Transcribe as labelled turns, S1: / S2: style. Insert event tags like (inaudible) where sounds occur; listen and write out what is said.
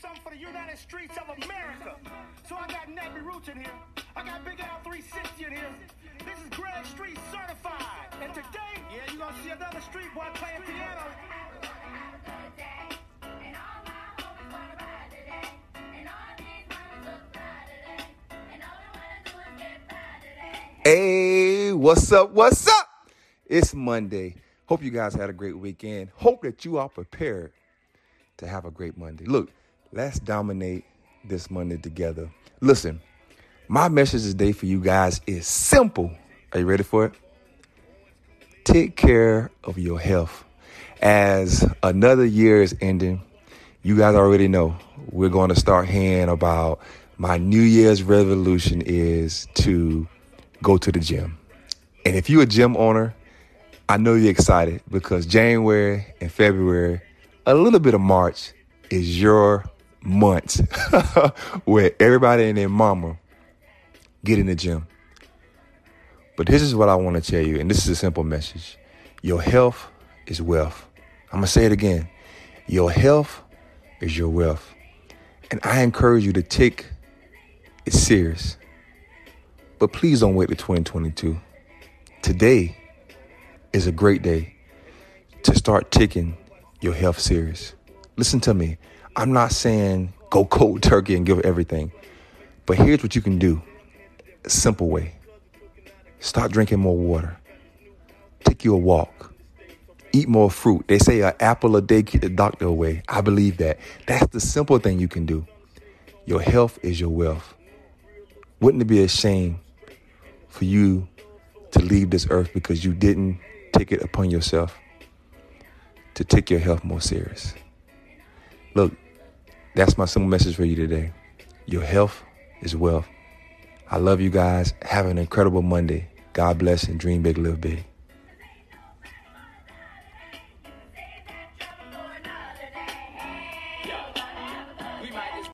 S1: something for the United Streets of America. So I got Nappy Roots in here. I got Big Al 360 in here. This is Greg Street certified. And today, yeah, you're gonna see another street boy playing piano.
S2: Hey, what's up? What's up? It's Monday. Hope you guys had a great weekend. Hope that you are prepared to have a great Monday. Look, let's dominate this Monday together. Listen, my message today for you guys is simple. Are you ready for it? Take care of your health. As another year is ending, you guys already know we're going to start hearing about my New Year's resolution is to go to the gym. And if you're a gym owner, I know you're excited because January and February, a little bit of March is your month (laughs) where everybody and their mama get in the gym. But this is what I want to tell you, and this is a simple message. Your health is wealth. I'm going to say it again. Your health is your wealth. And I encourage you to take it serious. But please don't wait to 2022. Today is a great day to start taking your health serious. Listen to me. I'm not saying go cold (laughs) turkey and give everything. But here's what you can do. A simple way. Start drinking more water. Take you a walk. Eat more fruit. They say an apple a day keep the doctor away. I believe that. That's the simple thing you can do. Your health is your wealth. Wouldn't it be a shame for you to leave this earth because you didn't take it upon yourself to take your health more serious. Look, that's my simple message for you today. Your health is wealth. I love you guys. Have an incredible Monday. God bless and dream big, live big.